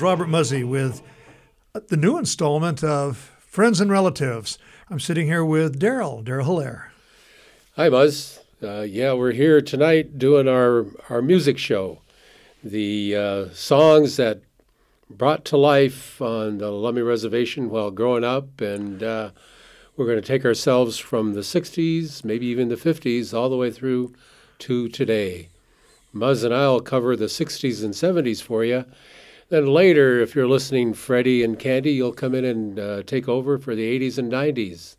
Robert Muzzy with the new installment of Friends and Relatives. I'm sitting here with Daryl, Daryl Hillaire. Hi, Buzz. Uh, yeah, we're here tonight doing our, our music show. The uh, songs that brought to life on the Lummi Reservation while growing up, and uh, we're going to take ourselves from the 60s, maybe even the 50s, all the way through to today. Muzz and I'll cover the 60s and 70s for you. Then later, if you're listening, Freddie and Candy, you'll come in and uh, take over for the 80s and 90s.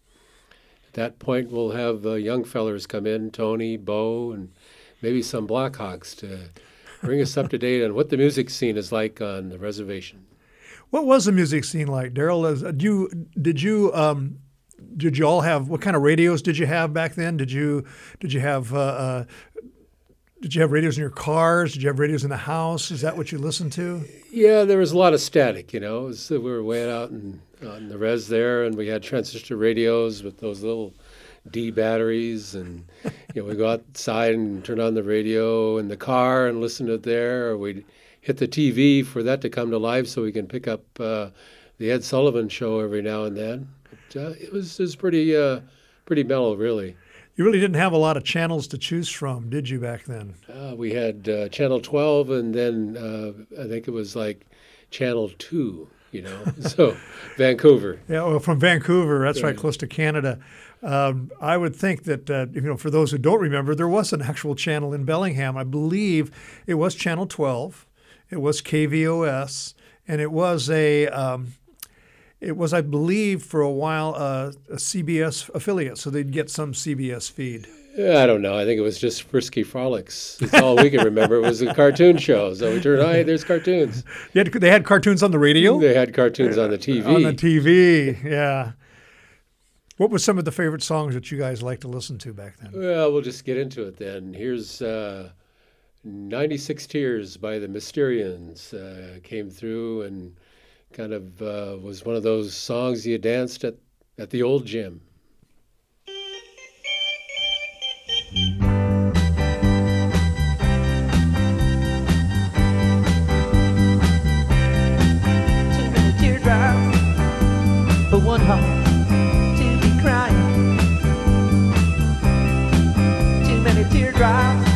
At that point, we'll have uh, young fellers come in, Tony, Bo, and maybe some Blackhawks to bring us up to date on what the music scene is like on the reservation. What was the music scene like, Daryl? Did you did you um, did you all have what kind of radios did you have back then? Did you did you have uh, uh, did you have radios in your cars? Did you have radios in the house? Is that what you listened to? Yeah, there was a lot of static. You know, was, we were way out in, on the res there, and we had transistor radios with those little D batteries, and you know, we go outside and turn on the radio in the car and listen to it there, or we'd hit the TV for that to come to life, so we can pick up uh, the Ed Sullivan Show every now and then. But, uh, it was it was pretty uh, pretty mellow, really. You really didn't have a lot of channels to choose from, did you, back then? Uh, we had uh, Channel 12, and then uh, I think it was like Channel 2, you know, so Vancouver. Yeah, well, from Vancouver, that's right, close to Canada. Um, I would think that, uh, you know, for those who don't remember, there was an actual channel in Bellingham. I believe it was Channel 12, it was KVOS, and it was a. Um, it was, I believe, for a while uh, a CBS affiliate, so they'd get some CBS feed. I don't know. I think it was just Frisky Frolics. That's all we can remember. It was a cartoon show. So we turned, oh, hey, there's cartoons. Had, they had cartoons on the radio? They had cartoons on the TV. On the TV, yeah. What was some of the favorite songs that you guys liked to listen to back then? Well, we'll just get into it then. Here's uh, 96 Tears by the Mysterians uh, came through and kind of uh, was one of those songs you danced at, at the old gym. For one heart to be crying. Too many teardrops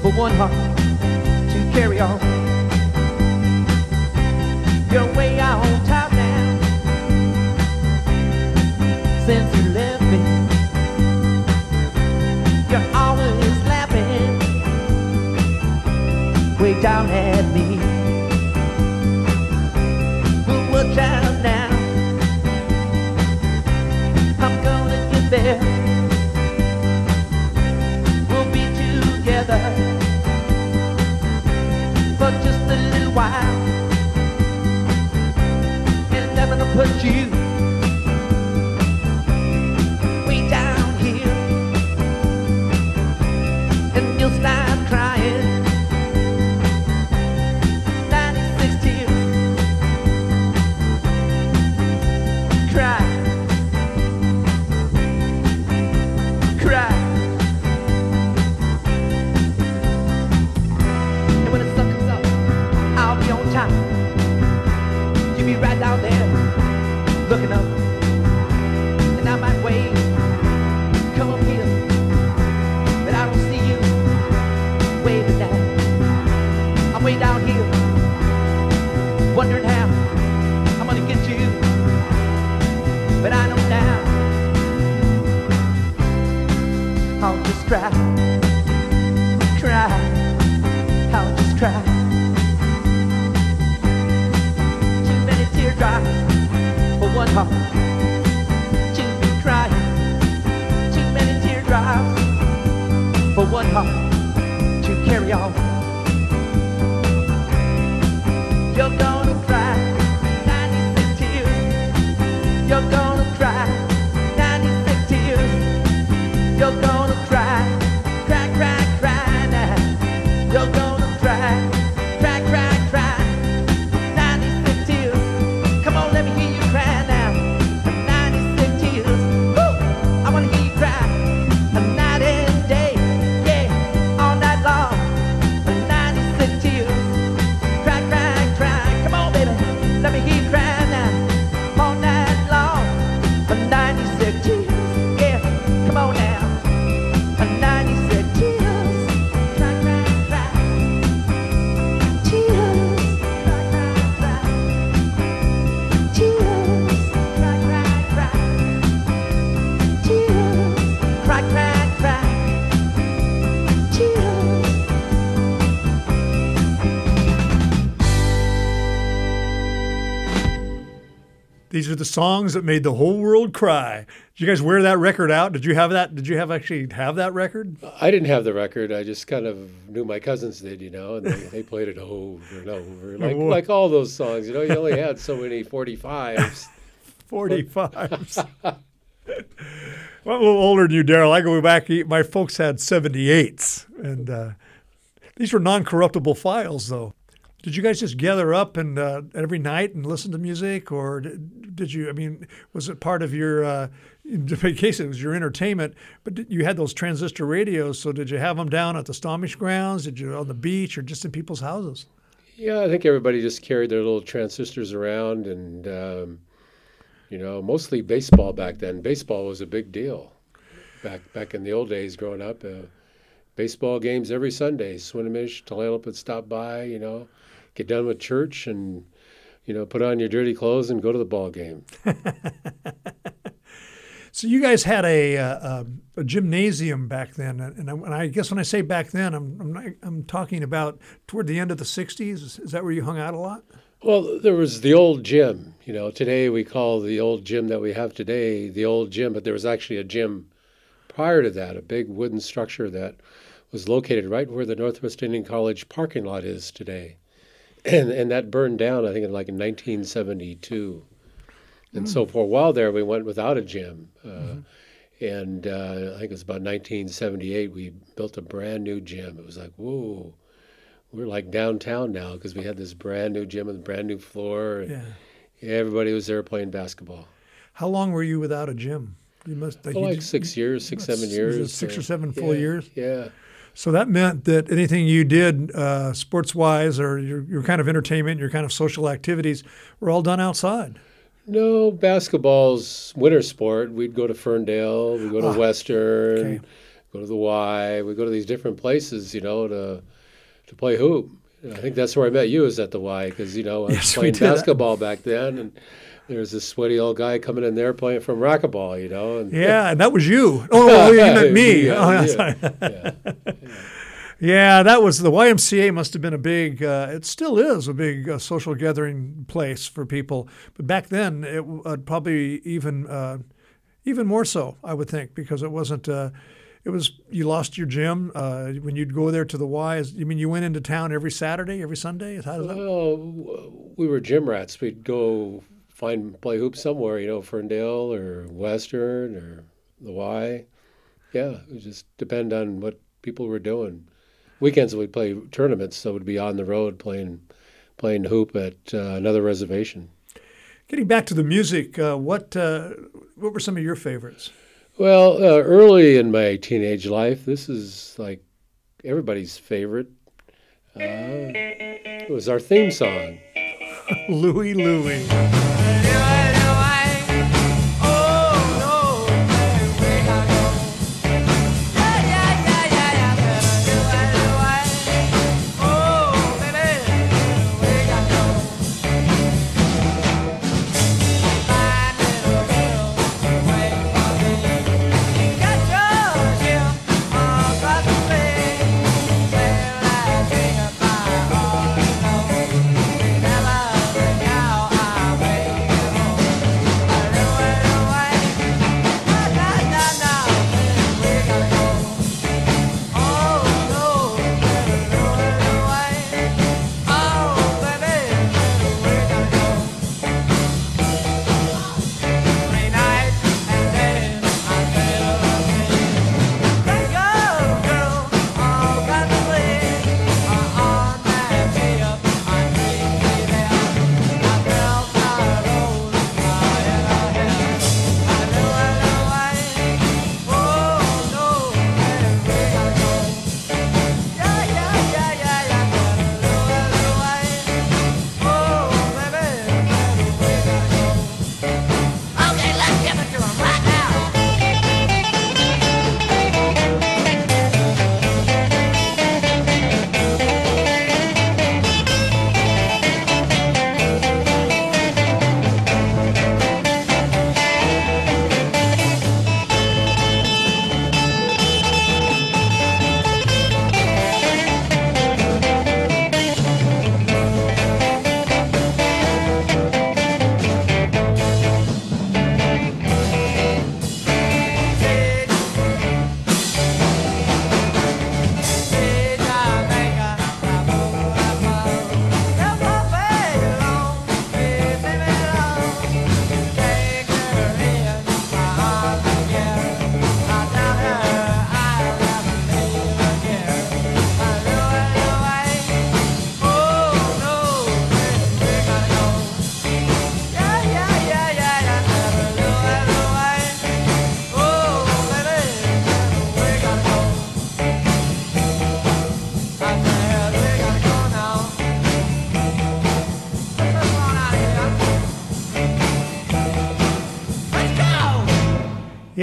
for one heart to carry on. You're way out on top now since you left me. You're always laughing way down at me. But watch out now. I'm gonna get there. We'll be together for just a little while. Put you the songs that made the whole world cry. Did you guys wear that record out? Did you have that? Did you have actually have that record? I didn't have the record. I just kind of knew my cousins did, you know, and they, they played it over and over, like like all those songs. You know, you only had so many forty fives. Forty fives. well, a little older than you, Daryl. I go back. My folks had seventy eights, and uh, these were non corruptible files, though. Did you guys just gather up and uh, every night and listen to music, or did, did, you? I mean, was it part of your? Uh, in case it was your entertainment, but you had those transistor radios. So did you have them down at the Stommish grounds? Did you on the beach or just in people's houses? Yeah, I think everybody just carried their little transistors around, and um, you know, mostly baseball back then. Baseball was a big deal back back in the old days, growing up. Uh, baseball games every Sunday. Swinomish, Tulalip would stop by, you know, get done with church and, you know, put on your dirty clothes and go to the ball game. so you guys had a, a, a gymnasium back then, and I, and I, guess when I say back then, I'm, I'm, I'm talking about toward the end of the '60s. Is, is that where you hung out a lot? Well, there was the old gym. You know, today we call the old gym that we have today the old gym, but there was actually a gym prior to that, a big wooden structure that was located right where the Northwest Indian College parking lot is today. And, and that burned down, I think, in like in 1972. And mm. so for a while there, we went without a gym. Uh, mm-hmm. And uh, I think it was about 1978, we built a brand new gym. It was like, whoa, we're like downtown now because we had this brand new gym with a brand new floor. And yeah. Everybody was there playing basketball. How long were you without a gym? You must like, like six years, six seven years, six or seven full yeah, years. Yeah. So that meant that anything you did uh, sports wise or your, your kind of entertainment, your kind of social activities were all done outside. No, basketball's winter sport. We'd go to Ferndale, we'd go to ah, Western, okay. go to the Y, we'd go to these different places, you know, to to play hoop. I think that's where I met you, is at the Y, because, you know, I was yes, playing basketball back then. And there's this sweaty old guy coming in there playing from racquetball, you know. And, yeah, and that was you. Oh, you meant me. yeah, oh, yeah, yeah, yeah, that was the YMCA. Must have been a big. Uh, it still is a big uh, social gathering place for people. But back then, it uh, probably even uh, even more so. I would think because it wasn't. Uh, it was you lost your gym uh, when you'd go there to the Y. You mean you went into town every Saturday, every Sunday? How does well, we were gym rats. We'd go find play hoops somewhere, you know, Ferndale or Western or the Y. Yeah, it would just depend on what people were doing. Weekends we'd play tournaments, so we'd be on the road playing playing hoop at uh, another reservation. Getting back to the music, uh, what uh, what were some of your favorites? Well, uh, early in my teenage life, this is like everybody's favorite. Uh, it was our theme song. Louie Louie.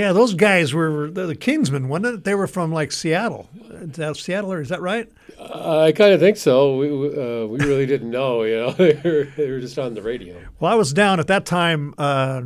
Yeah, those guys were the, Kingsmen, wasn't it? They were from like Seattle. Is that Seattle, or is that right? Uh, I kind of think so. We uh, we really didn't know, you know. they, were, they were just on the radio. Well, I was down at that time. Uh,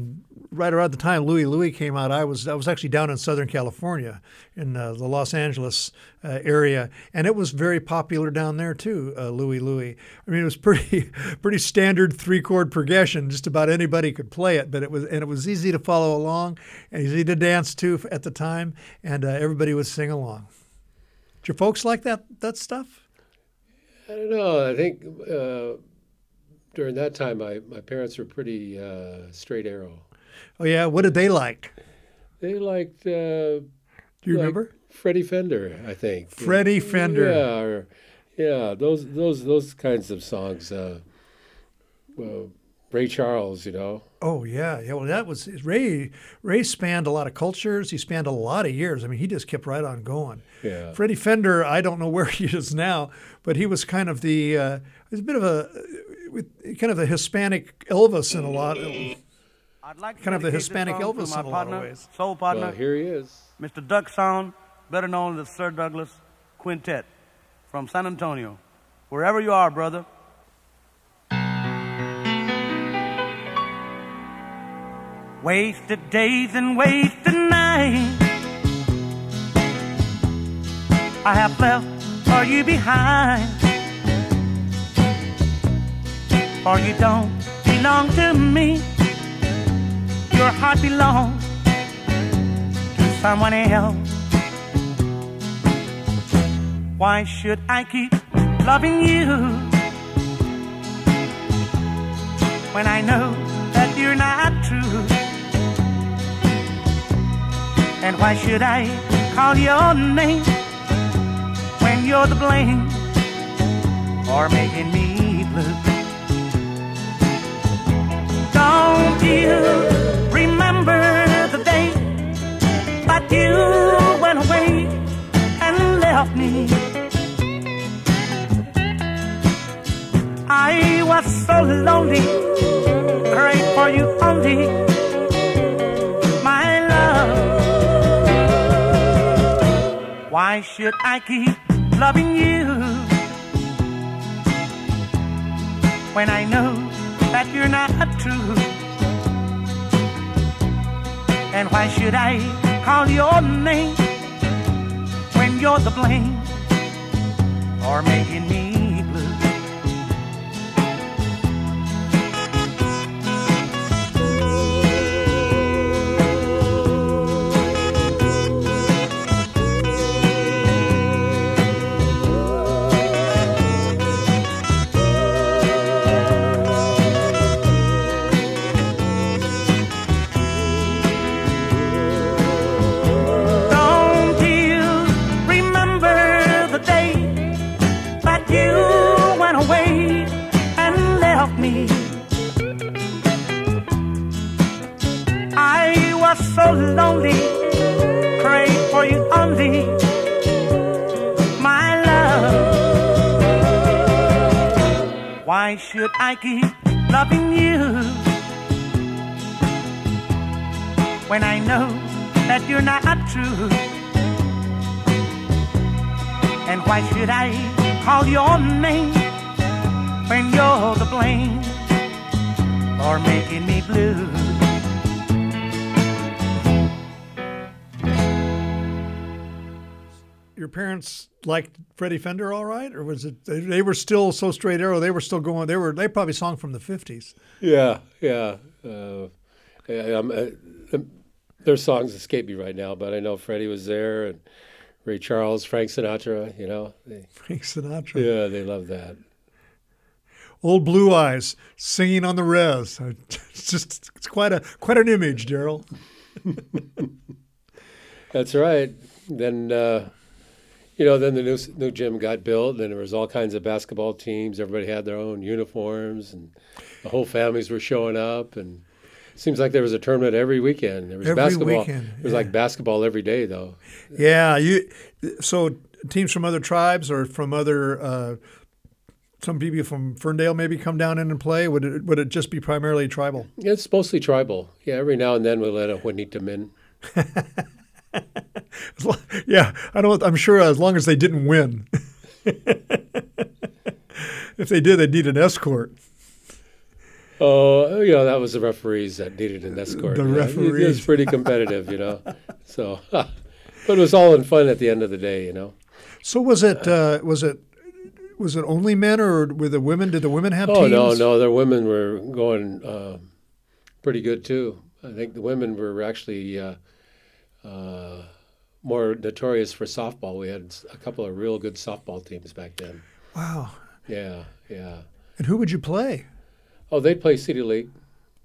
right around the time Louie Louie came out, I was I was actually down in Southern California, in uh, the Los Angeles uh, area, and it was very popular down there too. Uh, Louie Louie. I mean, it was pretty pretty standard three chord progression. Just about anybody could play it, but it was and it was easy to follow along and easy to dance to at the time, and uh, everybody would sing along. Did your folks like that that stuff? I don't know. I think uh, during that time, my, my parents were pretty uh, straight arrow. Oh yeah, what did they like? They liked. Uh, Do you like remember? Freddie Fender, I think. Freddie Fender. Yeah, or, yeah, those those those kinds of songs. Uh, well, Ray Charles, you know. Oh yeah, yeah. Well, that was Ray. Ray spanned a lot of cultures. He spanned a lot of years. I mean, he just kept right on going. Yeah. Freddie Fender, I don't know where he is now, but he was kind of the. Uh, was a bit of a, with kind of a Hispanic Elvis in a lot. I'd like to kind of the Hispanic Elvis my in a lot of partner, ways. Soul partner, Well, here he is. Mr. Doug Sahm, better known as Sir Douglas Quintet from San Antonio. Wherever you are, brother. Wasted days and wasted nights I have left for you behind. For you don't belong to me. Your heart belongs to someone else. Why should I keep loving you when I know that you're not true? And why should I call your name when you're the blame for making me blue? Don't you remember the day that you went away and left me? I was so lonely, prayed for you only, my love. Why should I keep loving you when I know that you're not true? And why should I call your name when you're the blame for making me I keep loving you when I know that you're not true? And why should I call your name when you're the blame for making me blue? Parents liked Freddie Fender, all right, or was it they, were still so straight arrow? They were still going. They were. They probably sung from the fifties. Yeah, yeah. Uh, yeah I'm, uh, um, their songs escape me right now, but I know Freddie was there and Ray Charles, Frank Sinatra. You know, they, Frank Sinatra. yeah, they love that. Old Blue Eyes singing on the res. It's just it's quite a quite an image, Daryl. That's right. Then, uh, you know, then the new new gym got built, and there was all kinds of basketball teams. Everybody had their own uniforms, and the whole families were showing up. And it seems like there was a tournament every weekend. There was Every basketball. weekend, It was like basketball every day, though. Yeah, you. So teams from other tribes or from other. Uh, some people from Ferndale maybe come down in and play. Would it would it just be primarily tribal? It's mostly tribal. Yeah, every now and then we'll let a Juanita Min yeah, I don't. I'm sure as long as they didn't win. if they did, they'd need an escort. Oh, you know, that was the referees that needed an escort. The you know. It- referees. It was pretty competitive, you know. So, but it was all in fun at the end of the day, you know. So was it uh, was it was it only men or were the women? Did the women have Oh teams? no, no, the women were going um pretty good too. I think the women were actually uh, uh, more notorious for softball. We had a couple of real good softball teams back then. Wow. Yeah, yeah. And who would you play? Oh, they'd play City League.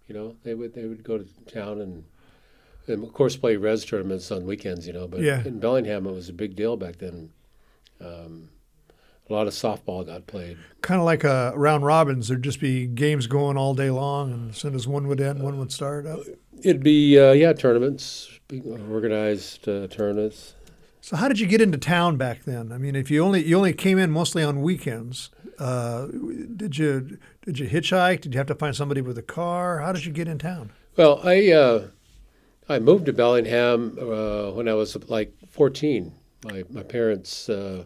You know, they would they would go to town and, and of course play res tournaments on weekends. You know, but Yeah. in Bellingham it was a big deal back then. Um, a lot of softball got played. Kind of like a round robins. There'd just be games going all day long, and as soon as one would end, one would start up. It'd be uh, yeah tournaments, organized uh, tournaments. So how did you get into town back then? I mean, if you only you only came in mostly on weekends, uh, did you did you hitchhike? Did you have to find somebody with a car? How did you get in town? Well, I uh, I moved to Bellingham uh, when I was like 14. My my parents uh,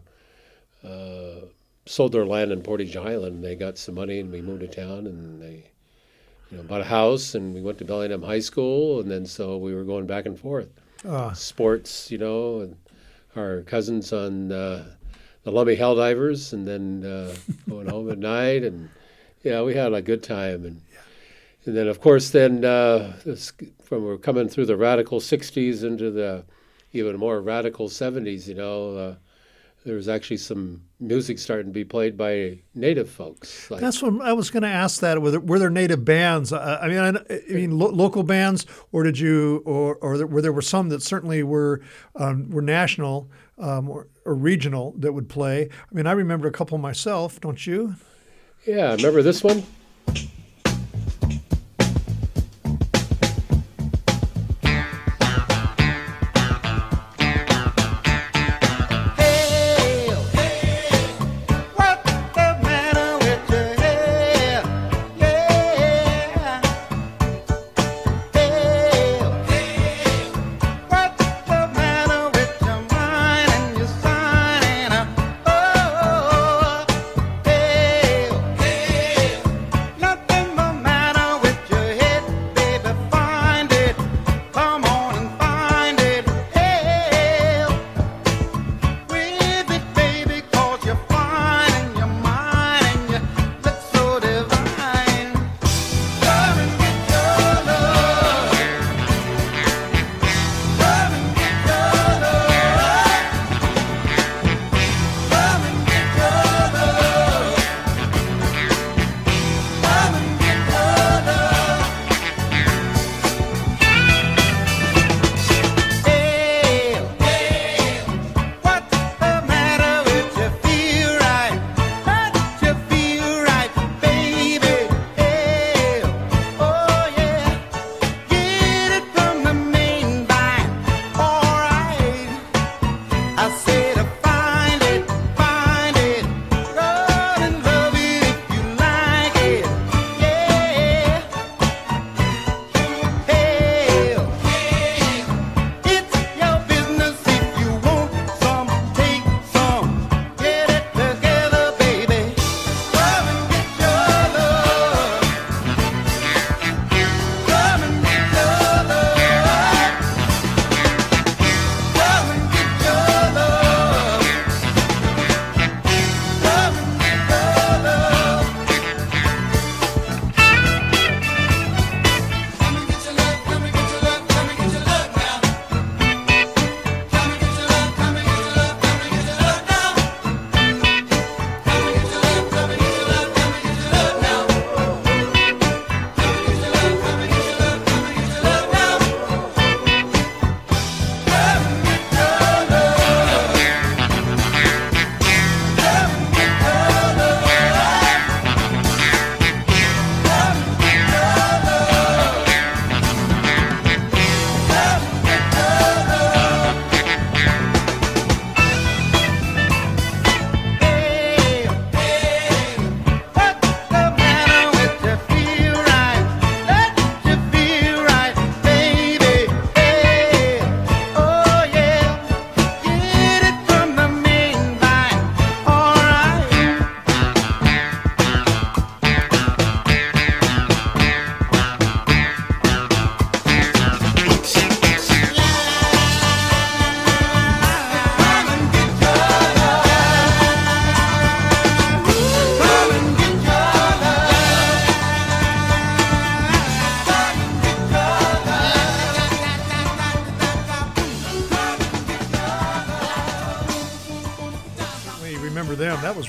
uh, sold their land in Portage Island. They got some money, and we moved to town, and they you know bought a house, and we went to Bellingham High School, and then so we were going back and forth. Uh, Sports, you know, and our cousins on uh, the Lummi Helldivers, and then uh, going home at night, and yeah, we had a good time, and and then of course then uh, this, from we're coming through the radical '60s into the even more radical '70s, you know, uh, there was actually some music starting to be played by native folks. Like, that's what I was going to ask. That were there, were there native bands? Uh, I mean, I, I mean lo- local bands, or did you, or or there, were there were some that certainly were um, were national um, or, or regional that would play. I mean, I remember a couple myself. Don't you? yeah, remember this one?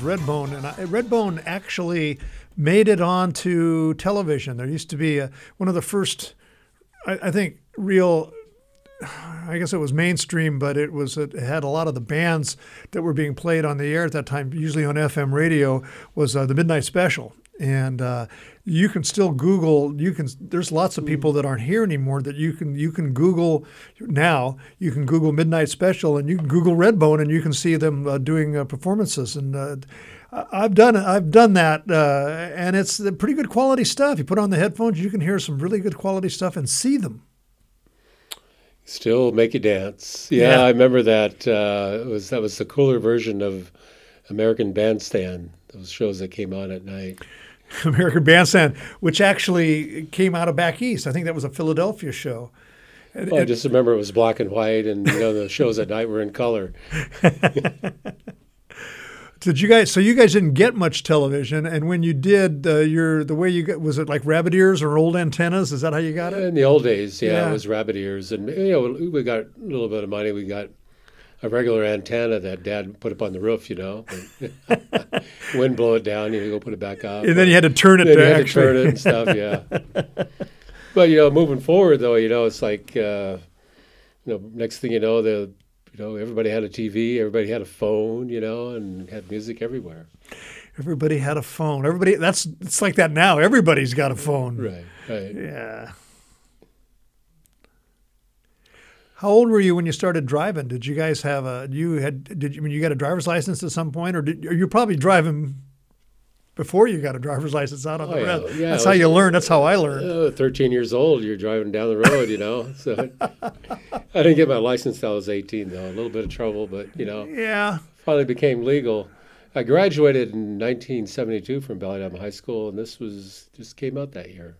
Redbone, and I, Redbone actually made it onto television. There used to be a, one of the first, I, I think, real. I guess it was mainstream, but it was it had a lot of the bands that were being played on the air at that time, usually on FM radio, was uh, the Midnight Special, and uh, you can still Google. You can. There's lots of people that aren't here anymore that you can you can Google now. You can Google Midnight Special and you can Google Redbone and you can see them uh, doing uh, performances. And uh, I've done I've done that, uh, and it's pretty good quality stuff. You put on the headphones, you can hear some really good quality stuff and see them. Still make you dance. Yeah, yeah. I remember that. Uh, it was that was the cooler version of American Bandstand. Those shows that came on at night. American Bandstand, which actually came out of back east. I think that was a Philadelphia show. Well, I just remember it was black and white, and you know the shows at night were in color. did you guys? So you guys didn't get much television, and when you did, uh, your the way you got was it like rabbit ears or old antennas? Is that how you got it? In the old days, yeah, yeah. it was rabbit ears, and you know we got a little bit of money. We got a regular antenna that Dad put up on the roof, you know. Wind blow it down, you go put it back up. And then you had to turn it to you actually. to turn it and stuff, yeah. but you know, moving forward though, you know, it's like uh, you know, next thing you know, the you know, everybody had a TV, everybody had a phone, you know, and had music everywhere. Everybody had a phone. Everybody that's it's like that now. Everybody's got a phone. Right. Right. Yeah. How old were you when you started driving? Did you guys have a you had did you I mean you got a driver's license at some point or did you probably driving before you got a driver's license out on oh, the road? Yeah. yeah that's how was, you learn. That's how I learned. Uh, Thirteen years old, you're driving down the road, you know. So I didn't get my license till I was 18, though. A little bit of trouble, but you know. Yeah. Finally became legal. I graduated in 1972 from Bellingham High School, and this was just came out that year.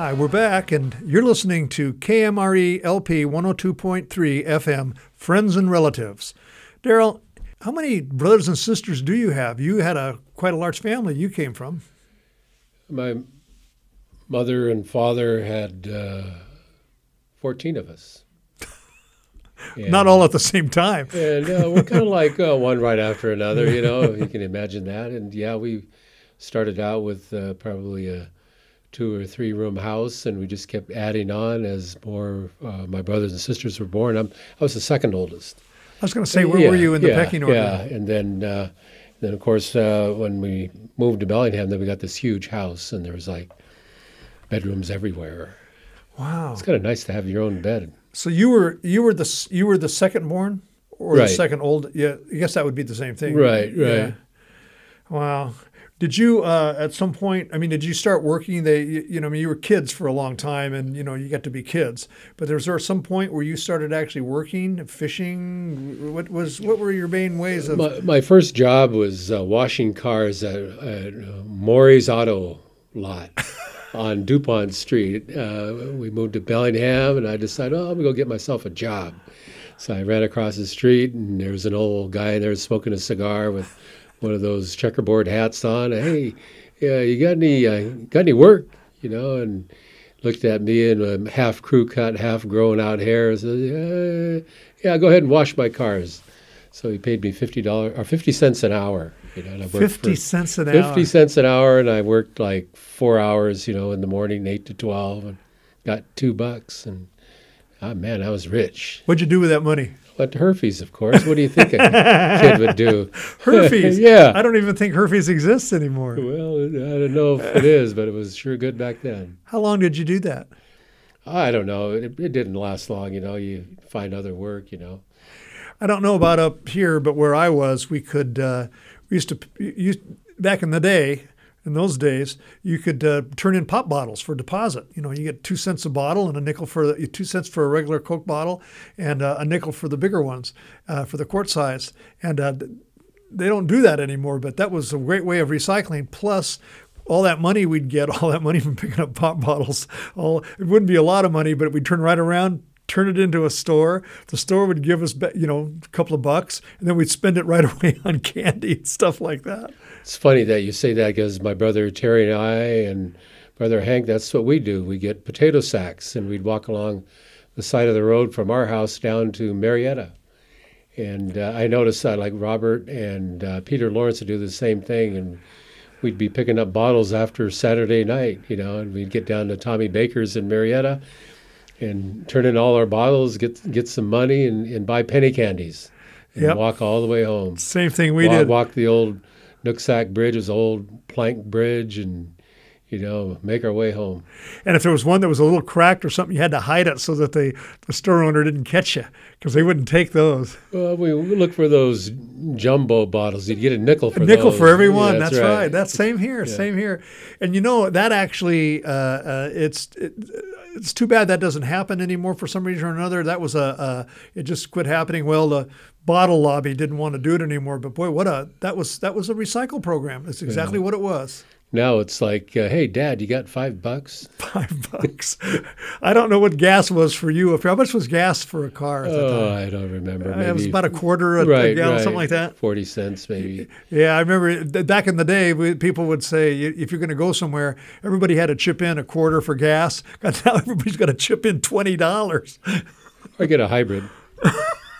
Hi, we're back, and you're listening to KMRE LP 102.3 FM, Friends and Relatives. Daryl, how many brothers and sisters do you have? You had a quite a large family you came from. My mother and father had uh, 14 of us. And, Not all at the same time. And uh, we're kind of like uh, one right after another, you know, you can imagine that. And yeah, we started out with uh, probably a two or three room house, and we just kept adding on as more uh, my brothers and sisters were born. I'm, I was the second oldest. I was going to say, where yeah, were you in the yeah, pecking order? Yeah, and then uh, then of course uh, when we moved to Bellingham, then we got this huge house, and there was like bedrooms everywhere. Wow. It's kind of nice to have your own bed. So you were you were the you were the second born or the second old? Yeah, I guess that would be the same thing. Right, Yeah. right. Wow. Did you uh, at some point? I mean, did you start working? They, you, you know, I mean, you were kids for a long time, and you know, you got to be kids. But there was there some point where you started actually working, fishing? What was what were your main ways of? My, my first job was uh, washing cars at, at uh, Maury's Auto Lot on DuPont Street. Uh, we moved to Bellingham, and I decided, oh, I'm going to go get myself a job. So I ran across the street, and there was an old guy there smoking a cigar with one of those checkerboard hats on. Hey, yeah, you got any uh, got any work? You know, and looked at me in a half crew cut, half grown out hair. and Said, yeah, "Yeah, go ahead and wash my cars." So he paid me fifty dollars or fifty cents an hour. You know, and I worked Fifty cents an fifty hour. cents an hour, and I worked like four hours. You know, in the morning, eight to twelve, and got two bucks. And ah, man, I was rich. What'd you do with that money? Went to Herfy's, of course. What do you think a kid would do? Herfy's. yeah. I don't even think Herfy's exists anymore. Well, I don't know if it is, but it was sure good back then. How long did you do that? I don't know. It, it didn't last long, you know. You find other work, you know. I don't know about up here, but where I was, we could. Uh, we used to you, back in the day. In those days, you could uh, turn in pop bottles for deposit. You know, you get two cents a bottle and a nickel for the, two cents for a regular Coke bottle, and uh, a nickel for the bigger ones, uh, for the quart size. And uh, they don't do that anymore. But that was a great way of recycling. Plus, all that money we'd get, all that money from picking up pop bottles, all it wouldn't be a lot of money, but we'd turn right around, turn it into a store. The store would give us, you know, a couple of bucks, and then we'd spend it right away on candy and stuff like that. It's funny that you say that because my brother Terry and I and brother Hank, that's what we do. We get potato sacks and we'd walk along the side of the road from our house down to Marietta. And uh, I noticed that like Robert and uh, Peter Lawrence would do the same thing. And we'd be picking up bottles after Saturday night, you know, and we'd get down to Tommy Baker's in Marietta and turn in all our bottles, get get some money, and, and buy penny candies, and Yep. walk all the way home. Same thing we walk, did. walk the old Nooksack Bridge, was old plank bridge, and you know, make our way home. And if there was one that was a little cracked or something, you had to hide it so that the, the store owner didn't catch you because they wouldn't take those. Well, we look for those jumbo bottles. You'd get a nickel for a nickel those. for everyone. Yeah, that's, right. That's same here. Same here. And you know that actually, uh, uh, it's it, it's too bad that doesn't happen anymore for some reason or another. That was a, a it just quit happening. Well, the bottle lobby didn't want to do it anymore. But boy, what a that was that was a recycle program. That's exactly what it was. Now it's like, uh, hey, Dad, you got five bucks? Five bucks. I don't know what gas was for you. How much was gas for a car at the Oh? I don't remember. Uh, it was Maybe- about a quarter a, a right, gallon, right. something like that. Forty cents, maybe. Yeah, I remember back in the day, we, people would say if you're going to go somewhere, everybody had to chip in a quarter for gas. God, now everybody's got to chip in twenty dollars or get a hybrid.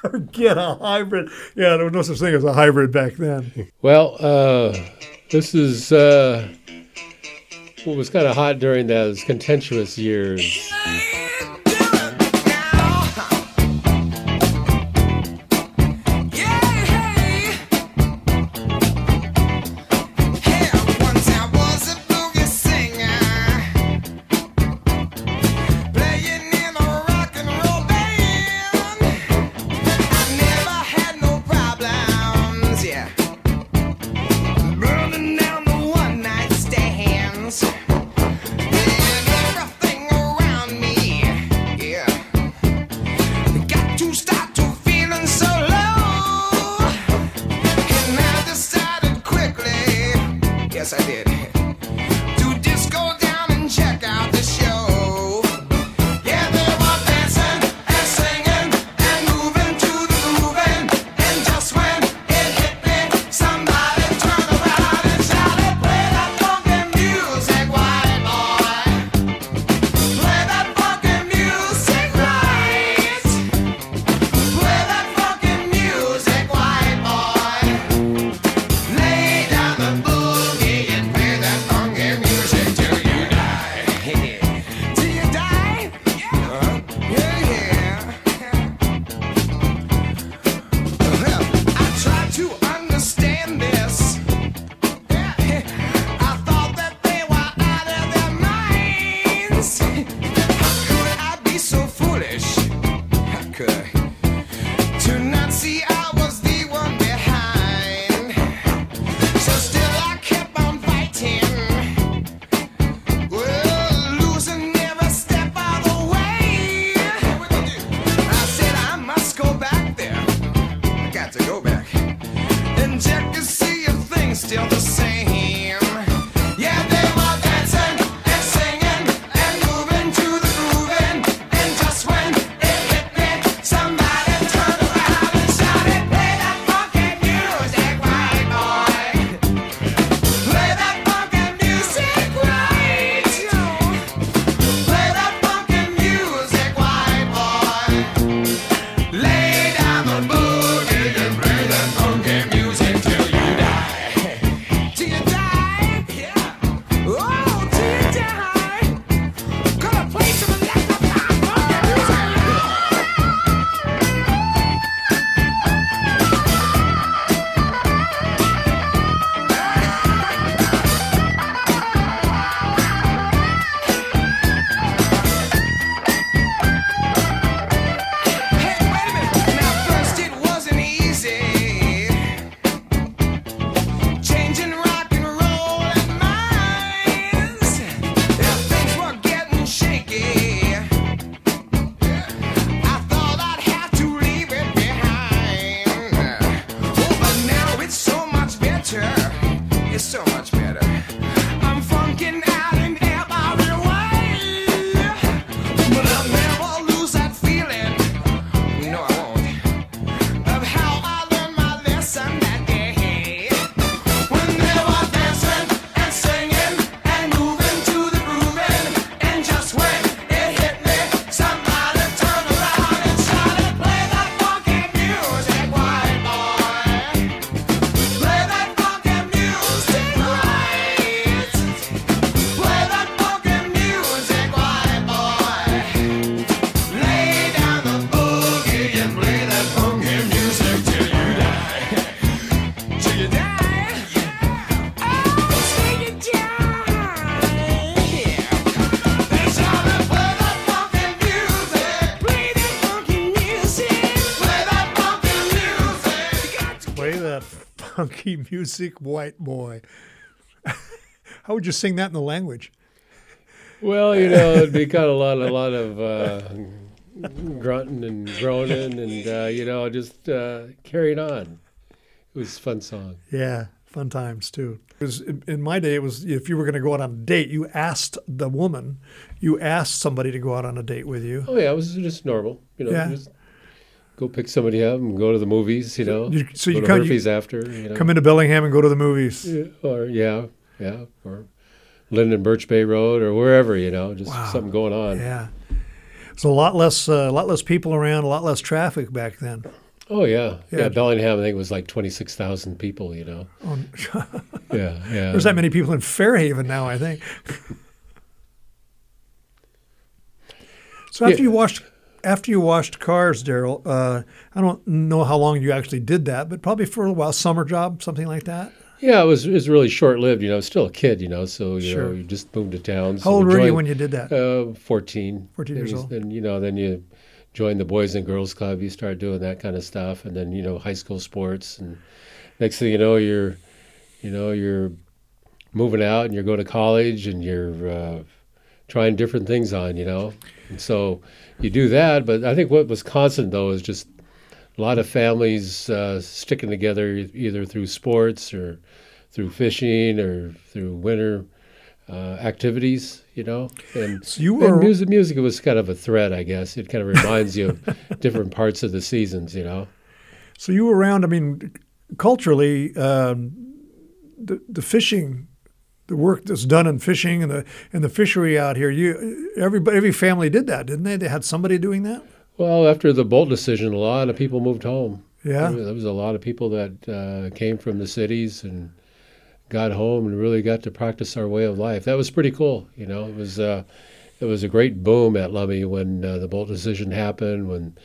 Or get a hybrid. Yeah, there was no such thing as a hybrid back then. Well, uh, this is uh, what was kind of hot during those contentious years. Funky music, white boy. How would you sing that in the language? Well, you know, it'd be kind of a lot, a lot of uh, grunting and groaning, and uh, you know, just uh, carrying on. It was a fun song. Yeah, fun times too. It was, in, in my day, it was if you were going to go out on a date, you asked the woman, you asked somebody to go out on a date with you. Oh yeah, it was just normal. You know, Yeah. just go pick somebody up and go to the movies. You know, You- so you to come- you after. You know, Come into Bellingham and go to the movies. Yeah, or yeah, yeah, or Lynden Birch Bay Road or wherever. You know, just Wow. something going on. Yeah. There's a lot less, uh, a lot less people around, a lot less traffic back then. Oh yeah. Yeah. yeah, Bellingham. I think it was like twenty six thousand people. You know. Oh, Yeah, yeah. There's that many people in Fairhaven now, I think. so after Yeah. you washed, after you washed cars, Daryl, uh, I don't know how long you actually did that, but probably for a while, summer job, something like that. Yeah, it was it was really short lived. You know, I was still a kid. You know, so you Sure. know you just moved to town. How so old were you when you did that? Uh, 14. 14 years was- old. Then, you know, then you join the Boys and Girls Club. You start doing that kind of stuff. And then, you know, high school sports. And next thing you know, you're, you know, you're moving out and you're going to college and you're uh, trying different things on, you know. And so you do that. But I think what was constant, though, is just a lot of families uh, sticking together either through sports or through fishing or through winter uh, activities, you know. And, So you and were- music. Music was kind of a thread, I guess. It kind of reminds you of different parts of the seasons, you know. So you were around. I mean, culturally, um, the the fishing, the work that's done in fishing and the and the fishery out here. You everybody, every family did that, didn't they? They had somebody doing that. Well, after the Boldt decision, a lot of people moved home. Yeah. there was a lot of people that uh, came from the cities and got home and really got to practice our way of life. That was pretty cool. You know, it was uh, it was a great boom at Lummi when uh, the Boldt decision happened, when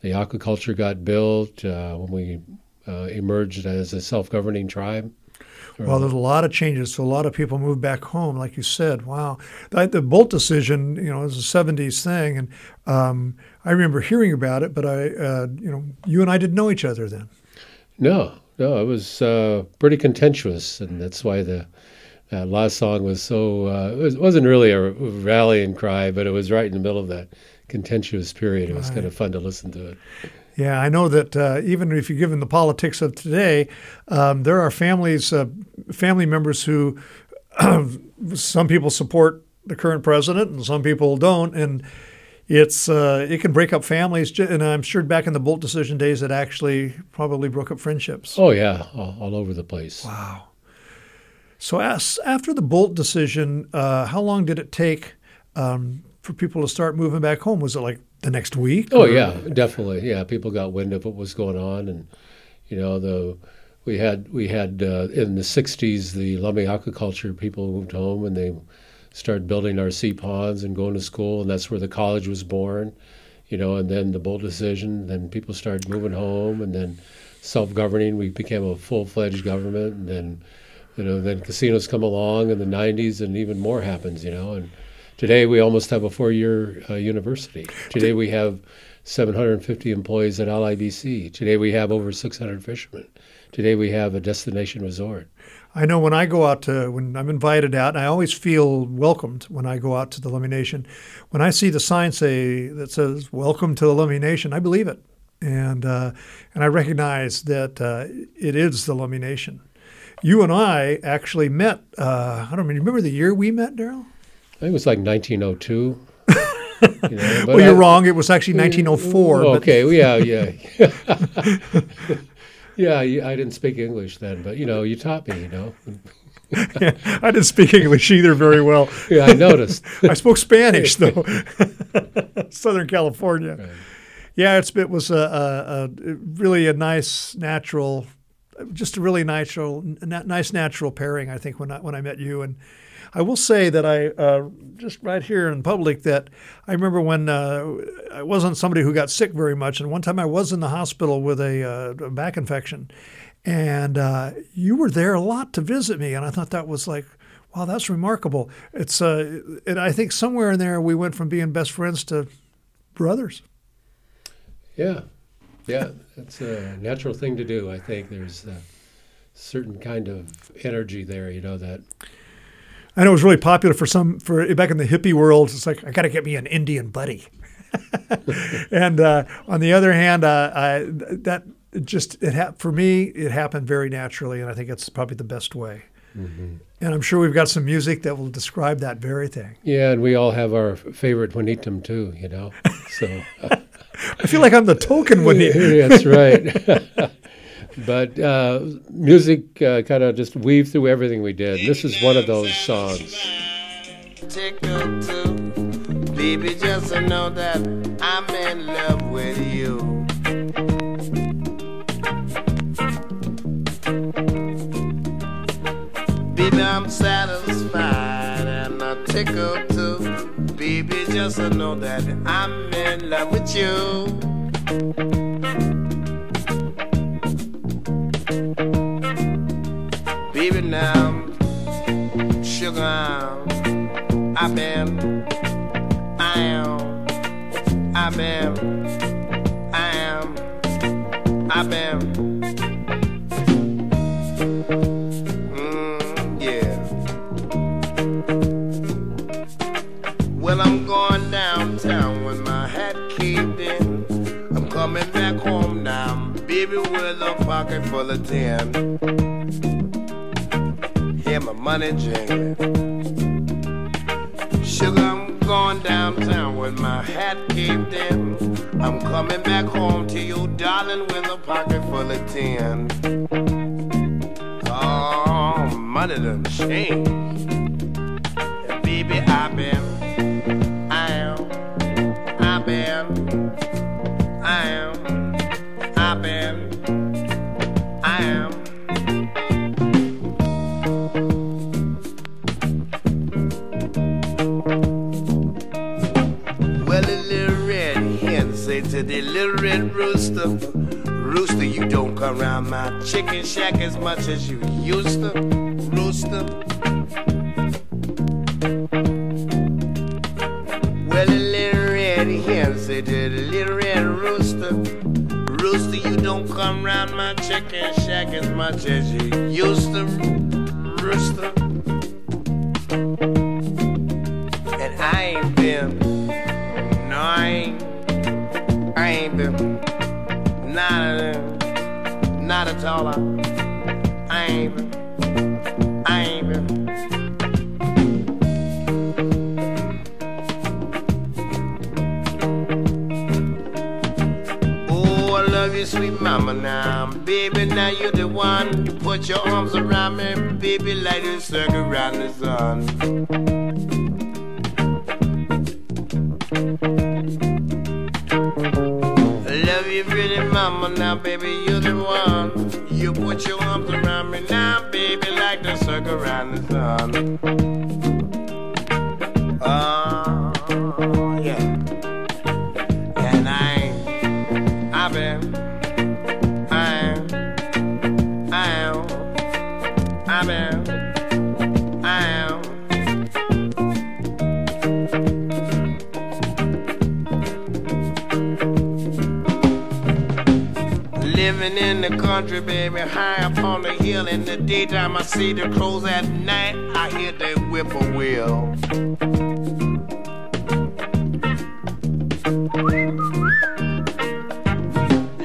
the aquaculture got built, uh, when we uh, emerged as a self-governing tribe. Well, there's a lot of changes. So a lot of people moved back home, like you said. Wow, the, the Boldt decision, you know, was a '70s thing, and um, I remember hearing about it. But I, uh, you know, you and I didn't know each other then. No, no, it was uh, pretty contentious, and that's why the that last song was so. Uh, it was, wasn't really a rallying cry, but it was right in the middle of that contentious period. It was kind of fun to listen to it. Yeah, I know that uh, even if you give them the politics of today, um, there are families, uh, family members who, some people support the current president and some people don't, and it's uh, it can break up families. And I'm sure back in the Boldt decision days, it actually probably broke up friendships. Oh yeah, all, all over the place. Wow. So as, after the Boldt decision, uh, how long did it take um, for people to start moving back home? Was it like the next week? Oh or- yeah, definitely. Yeah, people got wind of what was going on, and you know the we had we had uh, in the '60s the Lummi aquaculture people moved home and they started building our sea ponds and going to school, and that's where the college was born. You know, and then the Boldt decision, then people started moving home, and then self-governing. We became a full-fledged government, and then you know then casinos come along in the '90s, and even more happens. You know, and Today we almost have a four-year uh, university. Today we have 750 employees at LIBC. Today we have over 600 fishermen. Today we have a destination resort. I know when I go out to when I'm invited out, I always feel welcomed when I go out to the Lummi Nation. When I see the sign say that says "Welcome to the Lummi Nation," I believe it, and uh, and I recognize that uh, it is the Lummi Nation. You and I actually met. Uh, I don't remember the year we met, Daryl. I think it was like 1902. You know, well, you're I- wrong. It was actually 1904. Okay, well, yeah, yeah. yeah, I didn't speak English then, but you know, you taught me, you know. I didn't speak English either very well. Yeah, I noticed. I spoke Spanish though, Southern California. Right. Yeah, it's it was a, a, a really a nice natural, just a really natural, na- nice natural pairing. I think when I when I met you, and I will say that I uh, just right here in public that I remember when uh, I wasn't somebody who got sick very much, and one time I was in the hospital with a, uh, a back infection, and uh, you were there a lot to visit me, and I thought that was like. Wow, that's remarkable. It's uh, and I think somewhere in there we went from being best friends to brothers. Yeah, yeah, it's a natural thing to do. I think there's, uh, certain kind of energy there, you know that. I know it was really popular for some for back in the hippie world. It's like I got to get me an Indian buddy. and uh, on the other hand, uh, I, that just it ha- for me it happened very naturally, and I think it's probably the best way. Mm-hmm. And I'm sure we've got some music that will describe that very thing. Yeah, and we all have our favorite Juanitum too, you know. So I feel like I'm the token Juanitum. That's right. But uh, music uh, kind of just weaved through everything we did. This is one of those songs. Baby, just know that I'm in love with you. Baby, I'm satisfied and I tickled too. Baby, just know that I'm in love with you. Baby, now, sugar, I've been, I am, I've been, mm, yeah Well I am, going downtown with my head keeping. I've been. coming back home now, baby, with a pocket full of tin. Hear my money jingling. Sugar, I'm going downtown with my hat caved in. I'm coming back home to you, darling, with a pocket full of tin. Oh, money done changed. Little red rooster, Rooster, you don't come around my chicken shack as much as you used to, Rooster. Well, the little red hen say to the little red rooster. Rooster, you don't come round my chicken shack as much as you used to, rooster. Not, at all. I I ain't been, I ain't been. Oh, I love you, sweet mama now. Baby, now you're the one. You put your arms around me, baby, like a circle around the sun. Now, baby, you're the one. You put your arms around me now, baby, like the circle around the sun. Country, high up on the hill. In the daytime, I see the crows. At night, I hear the whippoorwill.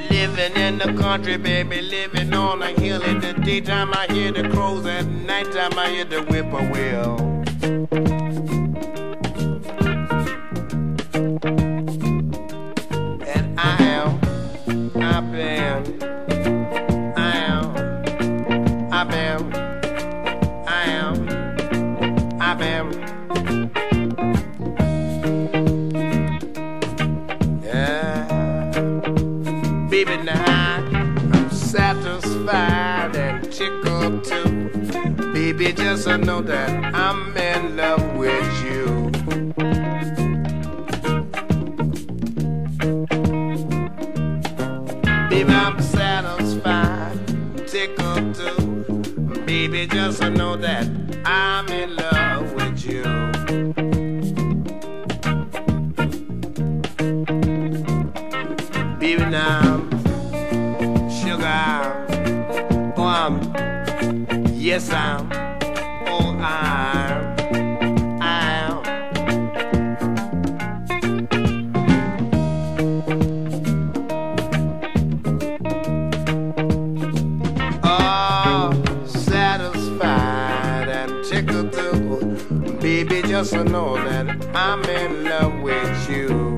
Living in the country, baby, living on a hill. In the daytime, I hear the crows. At nighttime, I hear the whippoorwill. Baby, just know that. I'm just to know that I'm in love with you.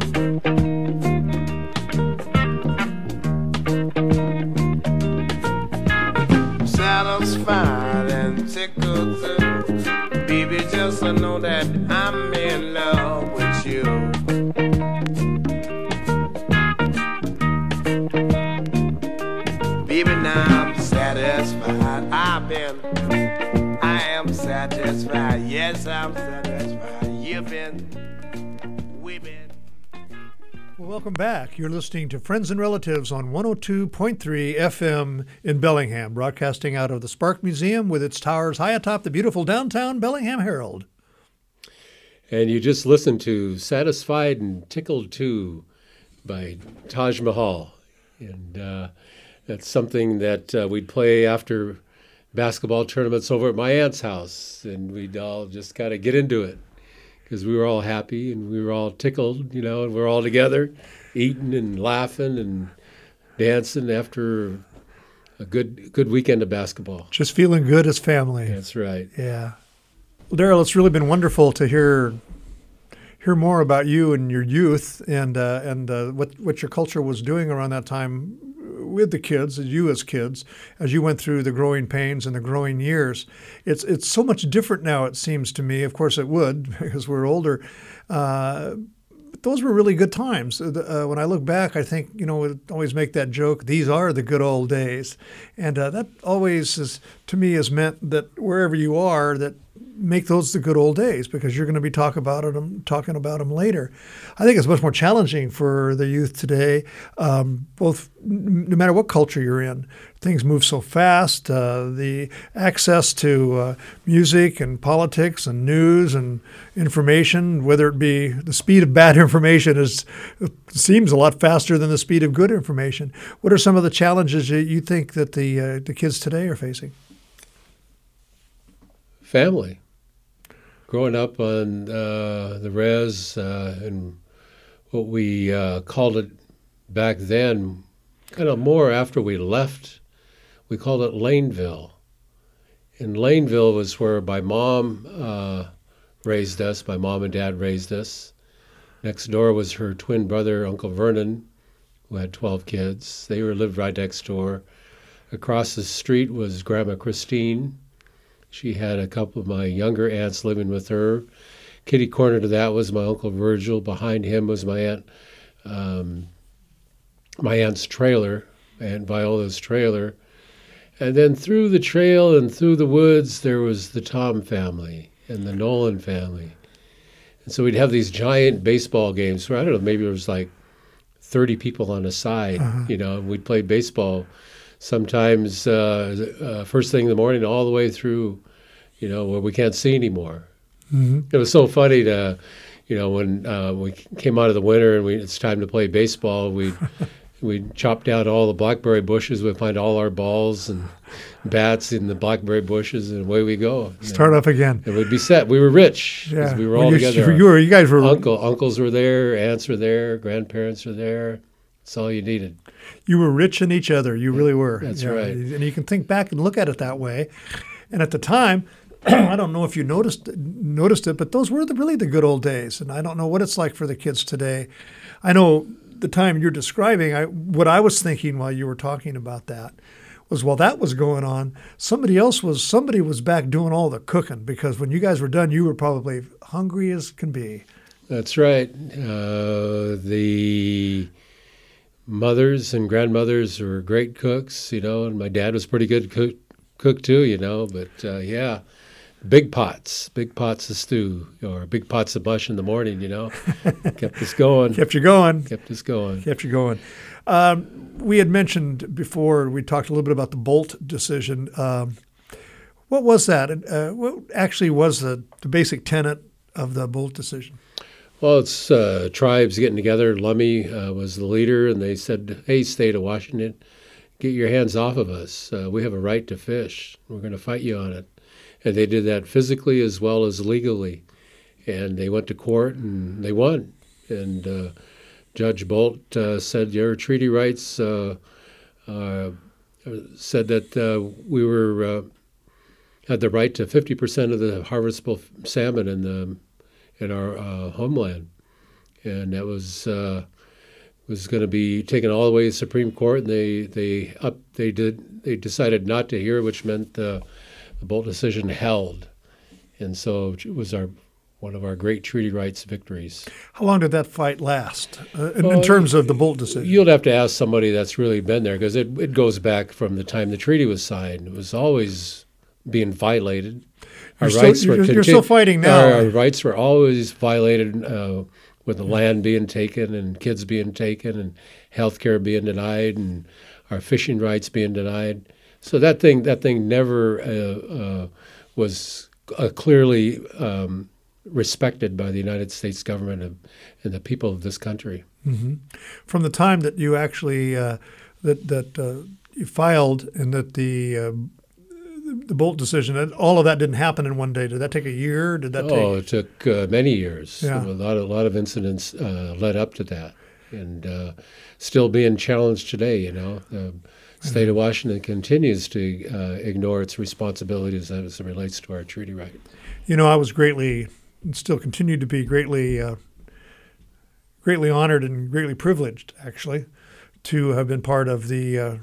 Satisfied and tickled baby, just to know that satisfied. Yes, I'm satisfied. You've been, we've been. Well, welcome back. You're listening to Friends and Relatives on 102.3 FM in Bellingham, broadcasting out of the Spark Museum with its towers high atop the beautiful downtown Bellingham Herald. And you just listened to Satisfied and Tickled Too by Taj Mahal. And uh, that's something that uh, we'd play after basketball tournaments over at my aunt's house. And we'd all just kind of get into it because we were all happy and we were all tickled, you know, and we're all together eating and laughing and dancing after a good good weekend of basketball. Just feeling good as family. That's right. Yeah. Well, Daryl, it's really been wonderful to hear hear more about you and your youth and uh, and uh, what what your culture was doing around that time with the kids, as you as kids, as you went through the growing pains and the growing years. It's it's so much different now. It seems to me. Of course, it would because we're older. Uh, those were really good times. Uh, when I look back, I think you know, I always make that joke. These are the good old days, and uh, that always is to me has meant that wherever you are, that make those the good old days because you're going to be talk about them, talking about them later. I think it's much more challenging for the youth today, um, both no matter what culture you're in. Things move so fast. Uh, the access to uh, music and politics and news and information, whether it be the speed of bad information, is seems a lot faster than the speed of good information. What are some of the challenges that you think that the uh, the kids today are facing? family. Growing up on uh, the res uh, and what we uh, called it back then, kind of more after we left, we called it Laneville. And Laneville was where my mom raised us, my mom and dad raised us. Next door was her twin brother, Uncle Vernon, who had 12 kids. They were lived right next door. Across the street was Grandma Christine, she had a couple of my younger aunts living with her. Kitty corner to that was my uncle Virgil. Behind him was my aunt, um, my aunt's trailer, Aunt Viola's trailer. And then through the trail and through the woods, there was the Tom family and the Nolan family. And so we'd have these giant baseball games where I don't know, maybe there was like 30 people on a side, uh-huh. you know, and we'd play baseball sometimes uh, uh, first thing in the morning all the way through, you know, where we can't see anymore. Mm-hmm. It was so funny to, you know, when uh, we came out of the winter and we, it's time to play baseball, we we'd chop down all the blackberry bushes. We'd find all our balls and bats in the blackberry bushes, and away we go. Start off again. And we'd be set. We were rich. Yeah. We were all well, together. You, were, you guys were uncle, uncles were there, aunts were there, grandparents were there. That's all you needed. You were rich in each other. You really were. That's yeah. right. And you can think back and look at it that way. And at the time, I don't know if you noticed noticed it, but those were the, really the good old days. And I don't know what it's like for the kids today. I know the time you're describing. I, what I was thinking while you were talking about that was while that was going on, somebody else was somebody was back doing all the cooking because when you guys were done, you were probably hungry as can be. That's right. Uh, the mothers and grandmothers were great cooks, you know, and my dad was pretty good cook, cook too, you know. But uh, yeah, big pots, big pots of stew, or big pots of mush in the morning, you know, kept us going. Kept you going. Kept us going. Kept you going. Um, we had mentioned before. We talked a little bit about the Boldt decision. Um, what was that? Uh, what actually was the, the basic tenet of the Boldt decision? Well, it's uh, tribes getting together. Lummi uh, was the leader, and they said, "Hey, state of Washington, get your hands off of us. Uh, we have a right to fish. We're going to fight you on it. And they did that physically as well as legally. And they went to court and they won. And uh, Judge Boldt uh, said your treaty rights uh, said that we were had the right to 50% of the harvestable salmon in the in our homeland, and that was was going to be taken all the way to the Supreme Court, and they they up they did they decided not to hear, which meant the, the Boldt decision held, and so it was our one of our great treaty rights victories. How long did that fight last, uh, in, well, in, terms of the Boldt decision? You'll have to ask somebody that's really been there because it it goes back from the time the treaty was signed. It was always being violated. Our you're rights still, were you're, you're still fighting now. Our, our, rights were always violated. Uh, with the land being taken and kids being taken and health care being denied and our fishing rights being denied. So that thing that thing never uh, uh, was uh, clearly um, respected by the United States government and, and the people of this country. Mm-hmm. From the time that you actually uh, that that uh, you filed and that the uh, the Boldt decision, all of that didn't happen in one day. Did that take a year? Did that? Take? Oh, it took uh, many years. Yeah. A lot, of, a lot of incidents uh, led up to that, and uh, still being challenged today. You know, the state of Washington continues to uh, ignore its responsibilities as it relates to our treaty right. You know, I was greatly, and still continue to be greatly, uh, greatly honored and greatly privileged, actually, to have been part of the uh,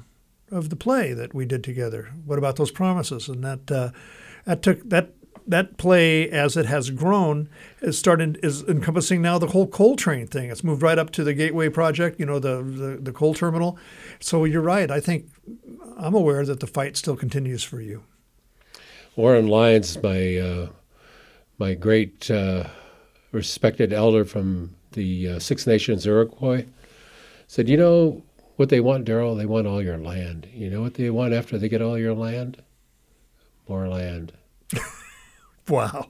of the play that we did together. What about those promises? And that uh, that took that that play as it has grown is starting is encompassing now the whole coal train thing. It's moved right up to the Gateway project, you know, the the, the coal terminal. So you're right. I think I'm aware that the fight still continues for you. Oren Lyons, my uh, my great uh, respected elder from the uh, Six Nations Iroquois, said, you know, what they want, Daryl, they want all your land. You know what they want after they get all your land? More land. wow.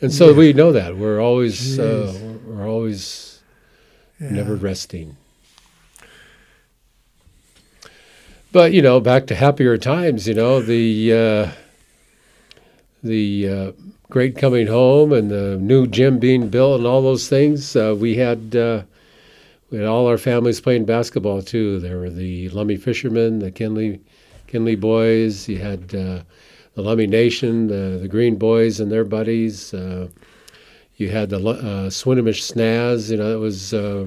And so yeah. we know that we're always uh, we're always yeah. never resting. But you know, back to happier times. You know the uh, the uh, great coming home and the new gym being built and all those things. Uh, we had uh, we had all our families playing basketball too. There were the Lummi Fishermen, the Kinley Kinley boys. You had uh, the Lummi Nation, the, the Green Boys and their buddies. Uh, you had the uh, Swinomish Snaz. You know, it was uh,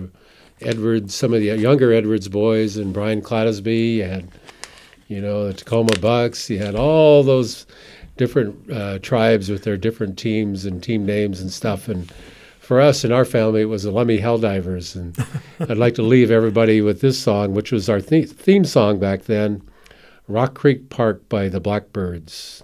Edwards, some of the younger Edwards boys, and Brian Clattersby. You had, you know, the Tacoma Bucks. You had all those different uh, tribes with their different teams and team names and stuff. And for us in our family, it was the Lummi Helldivers. And I'd like to leave everybody with this song, which was our theme song back then Rock Creek Park by the Blackbyrds.